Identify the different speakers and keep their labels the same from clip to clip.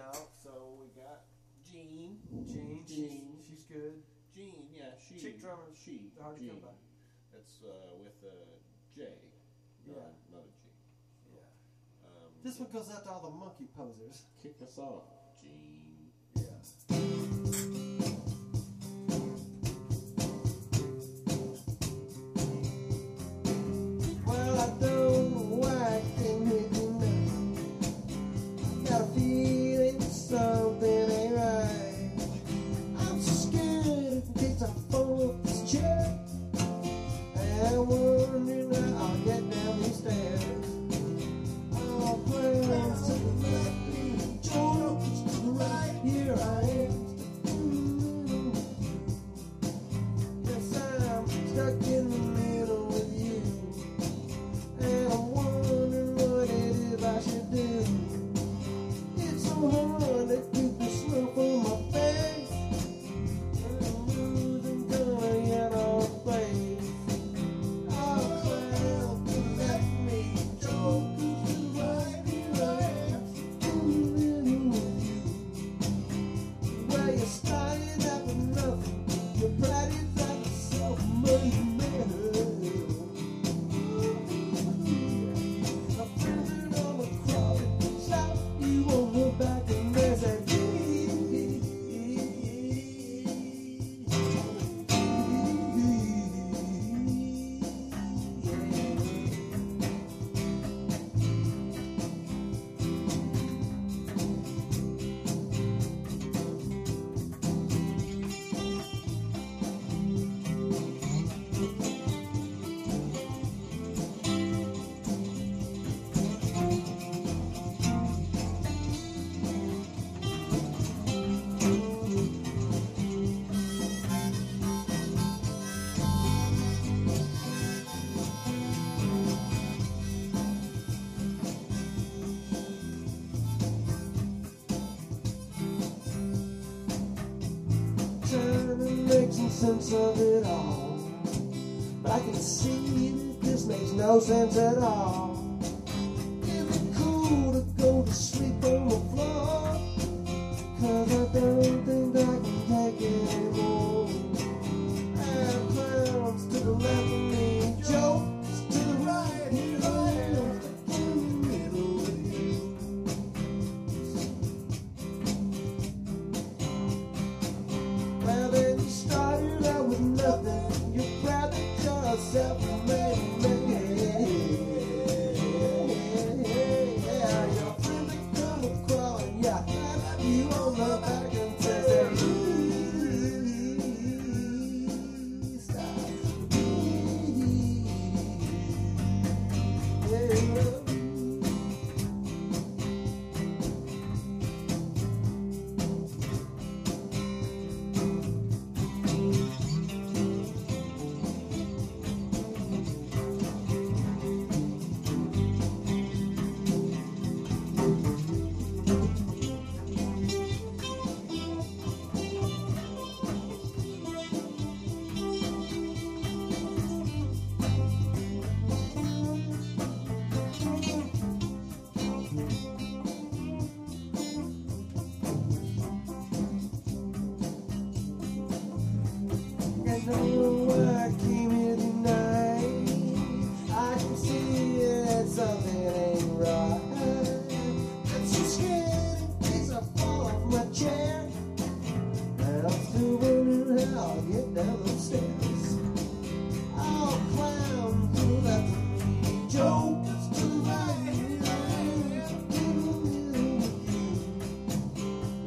Speaker 1: out, so we got Jean.
Speaker 2: Jean.
Speaker 1: Jean.
Speaker 2: She's, she's good.
Speaker 1: Jean, yeah, she.
Speaker 2: Chick drummer.
Speaker 1: She.
Speaker 2: Hard to come by.
Speaker 1: That's uh, with a J,
Speaker 2: yeah.
Speaker 1: not a G.
Speaker 2: Yeah.
Speaker 1: Um,
Speaker 2: this one goes out to all the monkey posers.
Speaker 1: Kick us off, Jean.
Speaker 2: So sense of it all. But I can see this makes no sense at all. love.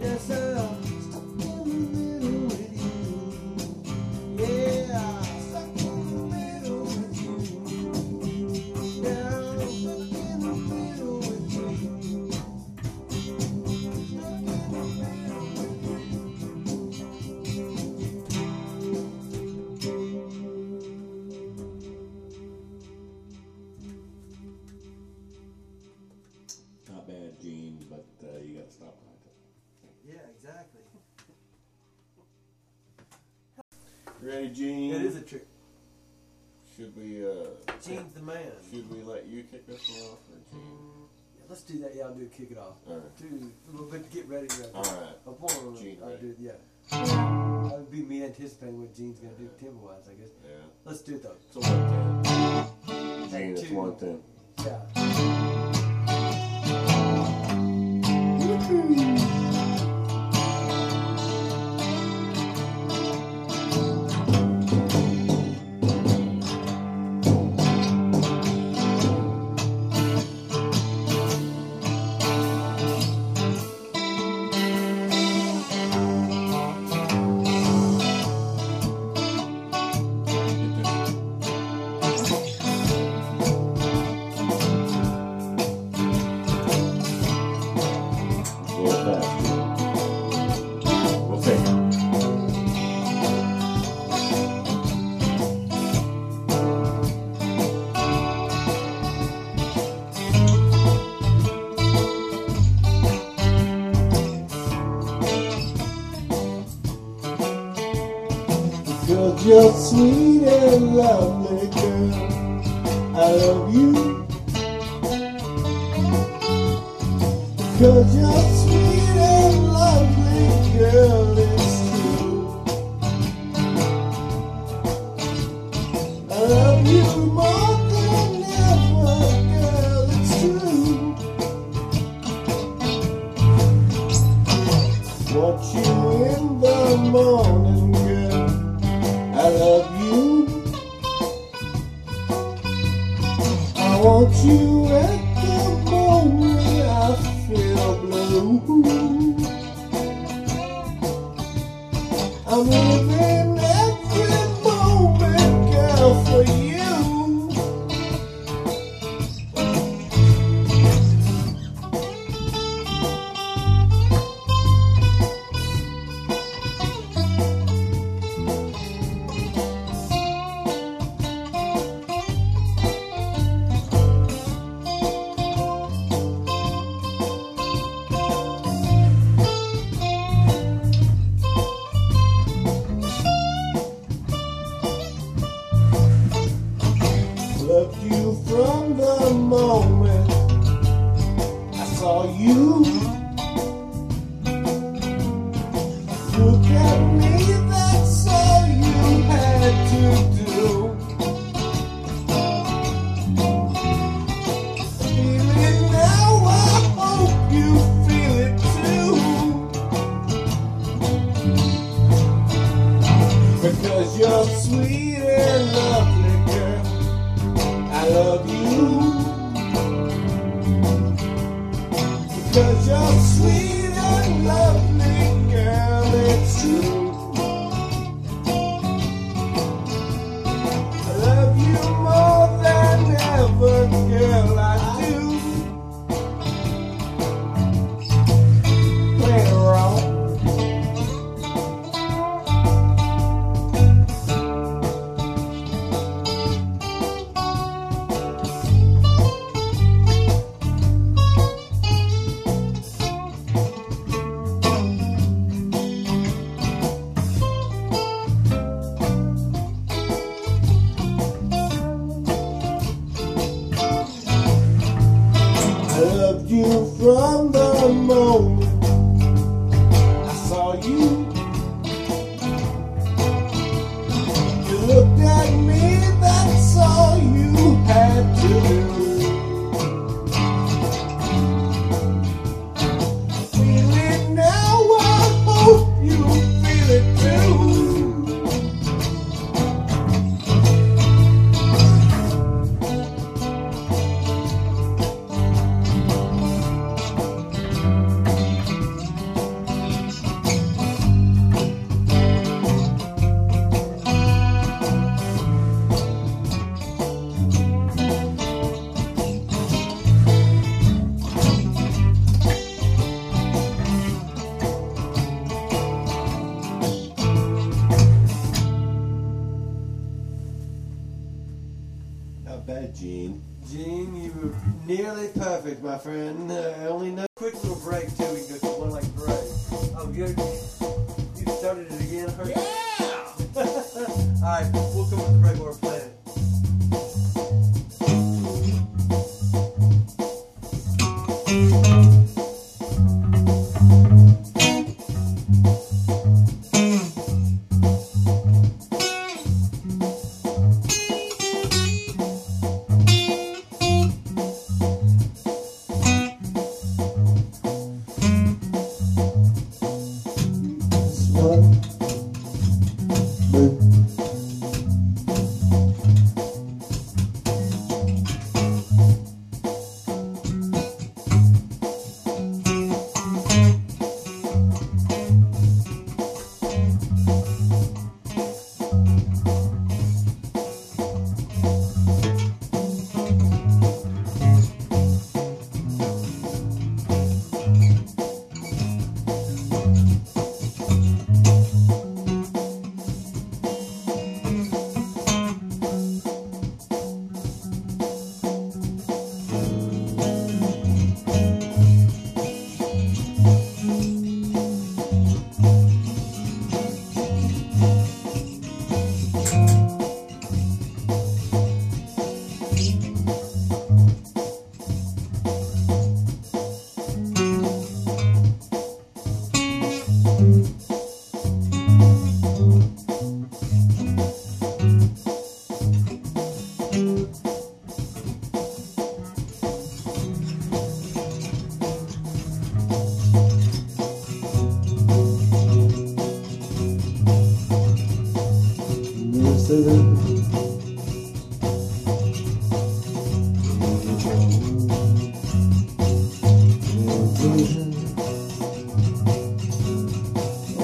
Speaker 2: Yes,
Speaker 1: sir. Granny Jean.
Speaker 2: It is a trick.
Speaker 1: Should we? Uh,
Speaker 2: Gene's the man.
Speaker 1: Should we let you kick this one off, or Gene?
Speaker 3: Yeah, let's do that. Yeah, I'll do kick it off.
Speaker 2: All right.
Speaker 3: Do a little bit to get ready. Right?
Speaker 2: All right.
Speaker 3: I'll pour.
Speaker 2: Gene,
Speaker 3: I'll
Speaker 2: right?
Speaker 3: do yeah. That would be me anticipating what Gene's gonna do timber wise, I guess.
Speaker 2: Yeah.
Speaker 3: Let's do it though.
Speaker 2: So one ten. Gene, it's one ten.
Speaker 3: Yeah.
Speaker 2: Woo-hoo.
Speaker 3: Because saw you.
Speaker 2: Not bad, Gene.
Speaker 3: Gene, you were nearly perfect, my friend. Uh, only no quick little break too. We can go to one like break. Oh, good. You started it again, Herc?
Speaker 2: Yeah!
Speaker 3: All right, we'll come with the break while we're playing.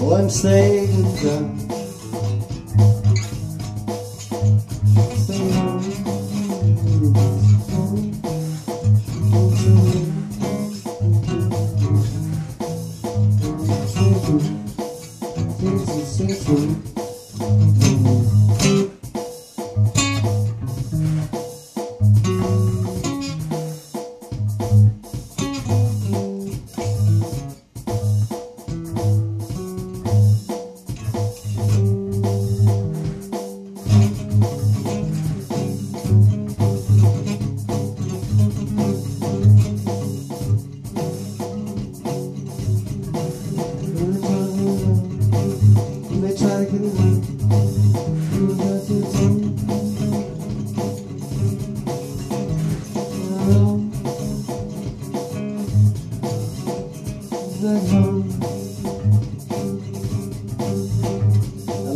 Speaker 2: Once they get done.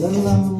Speaker 2: A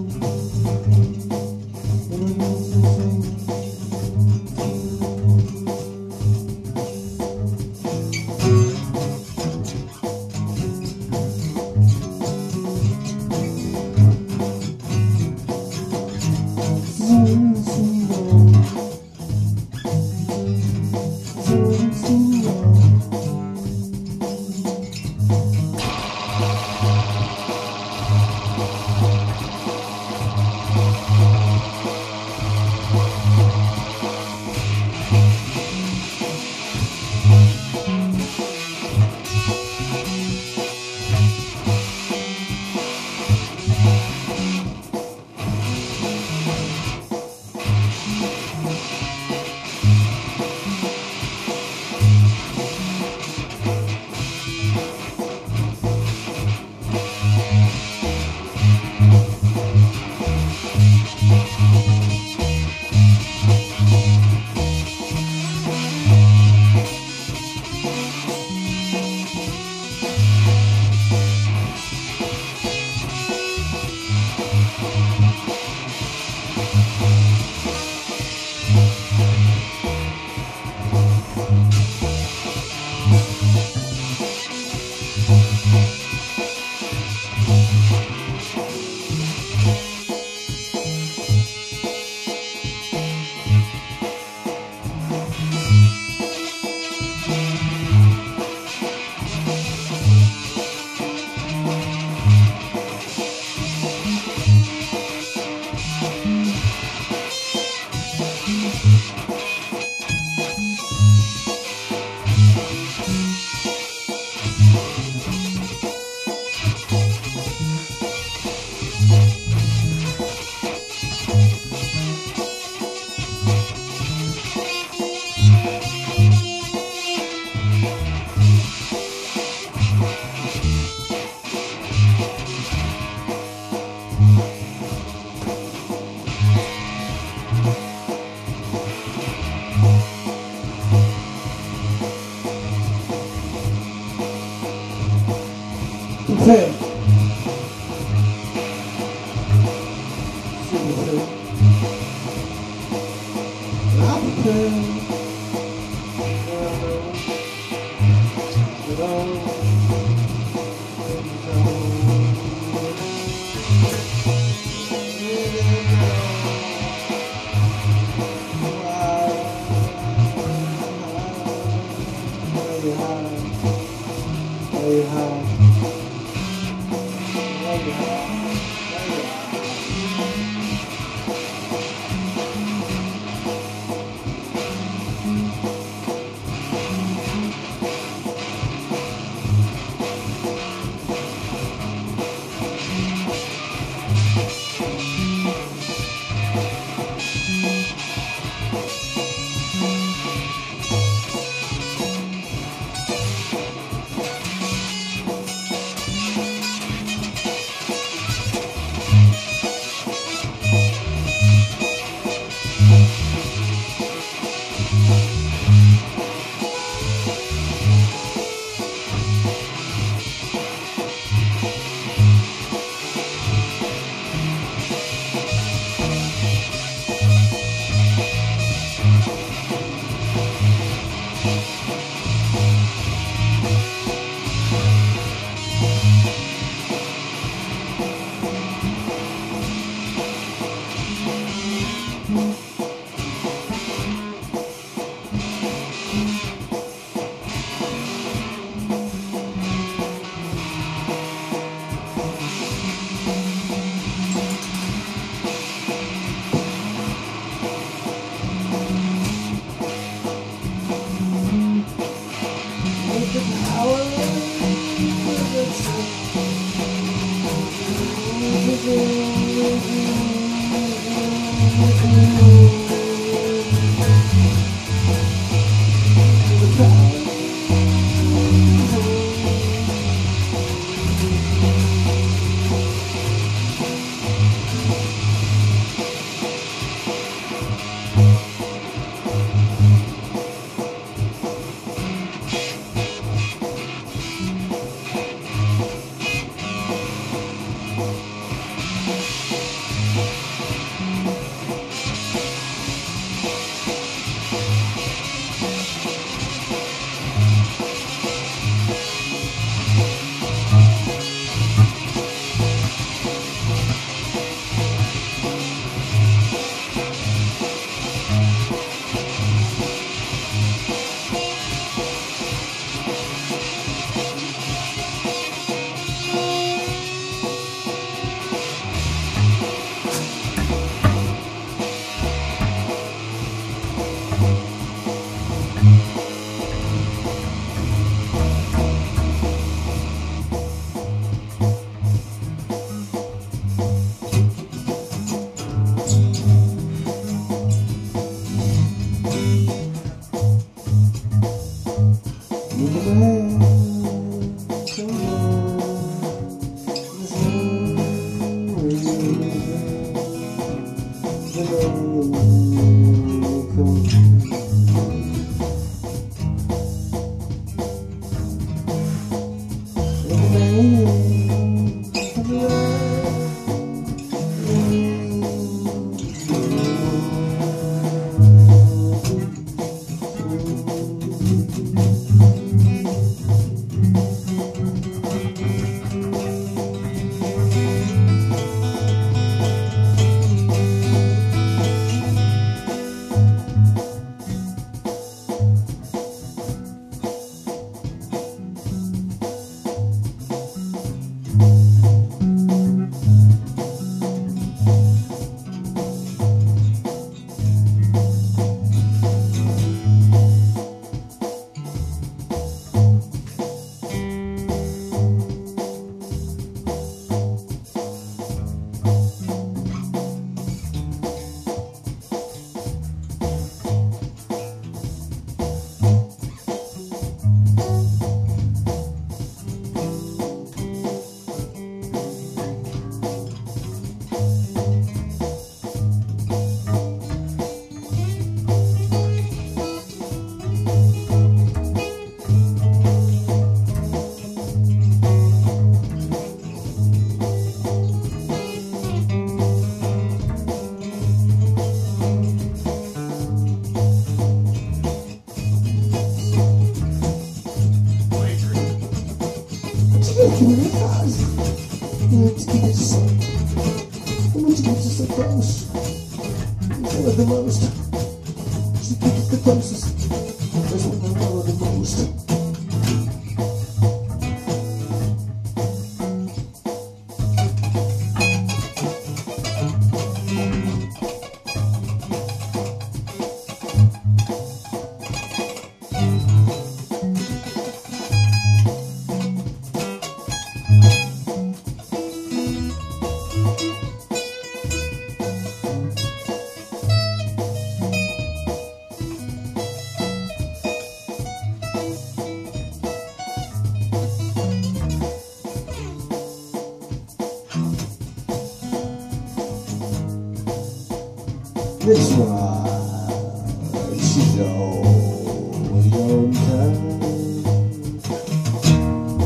Speaker 2: she's always on time.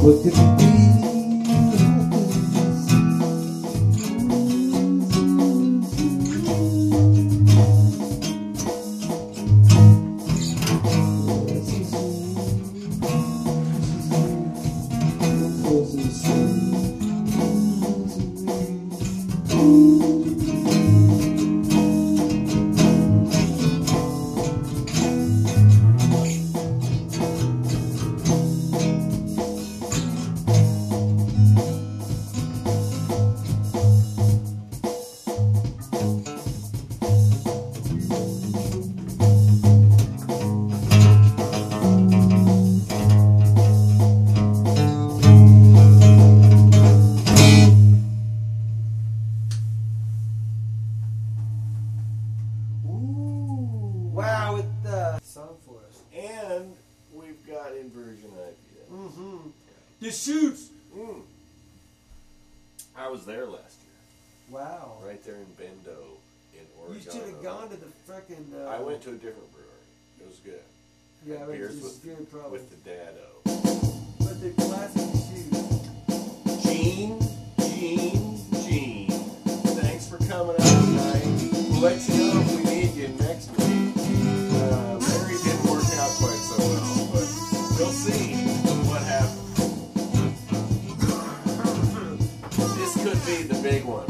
Speaker 2: What could it be? Deschutes.
Speaker 3: Mm. I was there last year,
Speaker 2: Wow.
Speaker 3: right there in Bendo, in Oregon.
Speaker 2: You should have gone to the frickin' Uh,
Speaker 3: I went to a different brewery. It was good.
Speaker 2: Yeah, but
Speaker 3: beers with,
Speaker 2: good probably.
Speaker 3: with the Dado.
Speaker 2: but the classic shoots.
Speaker 3: Gene, Gene, Gene. Thanks for coming out tonight. We'll let you know big one